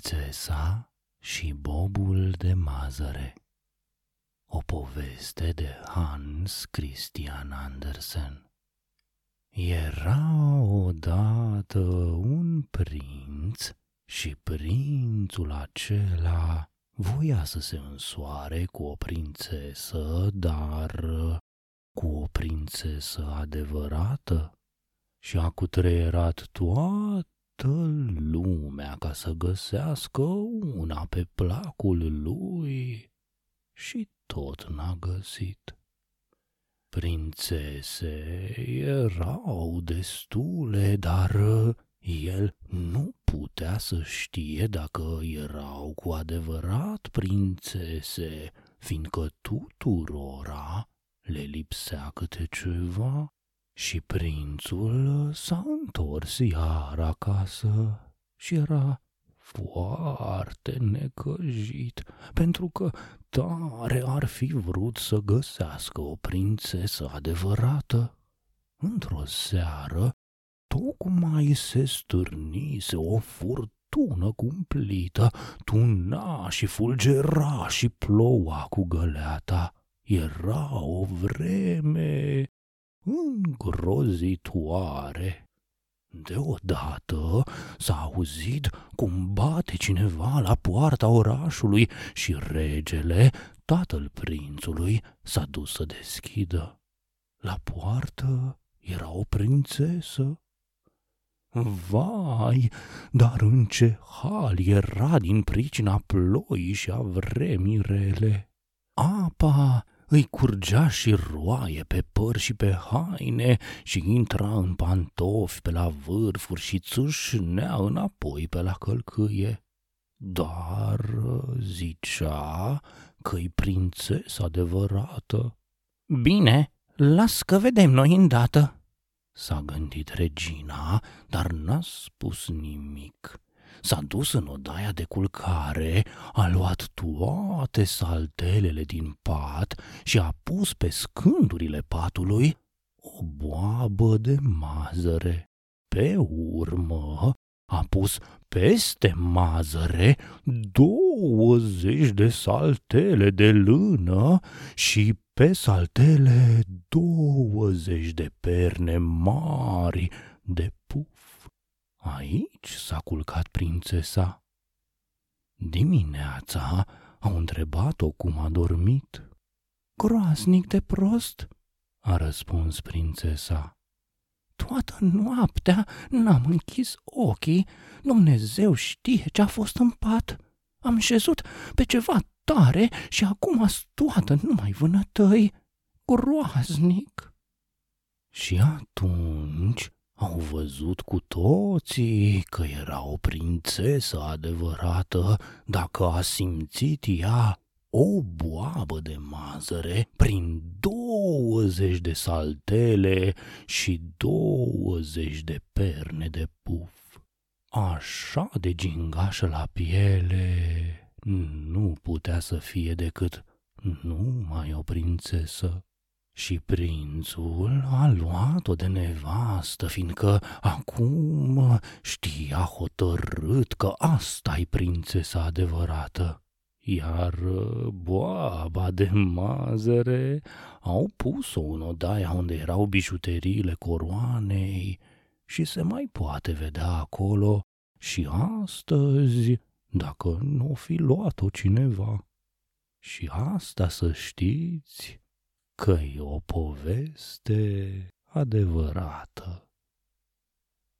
Prințesa și bobul de mazăre. O poveste de Hans Christian Andersen. Era odată un prinț și prințul acela voia să se însoare cu o prințesă, dar cu o prințesă adevărată. Și a cutreierat toată lumea ca să găsească una pe placul lui și tot n-a găsit. Prințese erau destule, dar el nu putea să știe dacă erau cu adevărat prințese, fiindcă tuturora le lipsea câte ceva și prințul s-a întors iar acasă și era foarte necăjit, pentru că tare ar fi vrut să găsească o prințesă adevărată. Într-o seară, tocmai se stârnise o furtună cumplită, tuna și fulgera și ploua cu găleata. Era o vreme îngrozitoare. Deodată s-a auzit cum bate cineva la poarta orașului și regele, tatăl prințului, s-a dus să deschidă. La poartă era o prințesă. Vai, dar în ce hal era din pricina ploii și a vremii rele. Apa îi curgea și roaie pe păr și pe haine și intra în pantofi pe la vârfuri și țâșnea înapoi pe la călcâie. Dar zicea că-i prințesa adevărată. Bine, las că vedem noi îndată, s-a gândit regina, dar n-a spus nimic s-a dus în odaia de culcare, a luat toate saltelele din pat și a pus pe scândurile patului o boabă de mazăre. Pe urmă a pus peste mazăre douăzeci de saltele de lână și pe saltele douăzeci de perne mari de puf. Aici s-a culcat prințesa. Dimineața au întrebat-o cum a dormit. Groaznic de prost, a răspuns prințesa. Toată noaptea n-am închis ochii, Dumnezeu știe ce a fost în pat. Am șezut pe ceva tare și acum toată numai vânătăi. Groaznic! Și atunci au văzut cu toții că era o prințesă adevărată dacă a simțit ea o boabă de mazăre prin douăzeci de saltele și douăzeci de perne de puf. Așa de gingașă la piele nu putea să fie decât numai o prințesă. Și prințul a luat-o de nevastă, fiindcă acum știa hotărât că asta-i prințesa adevărată. Iar boaba de mazăre au pus-o în odaia unde erau bijuteriile coroanei și se mai poate vedea acolo și astăzi, dacă nu o fi luat-o cineva. Și asta să știți, că e o poveste adevărată.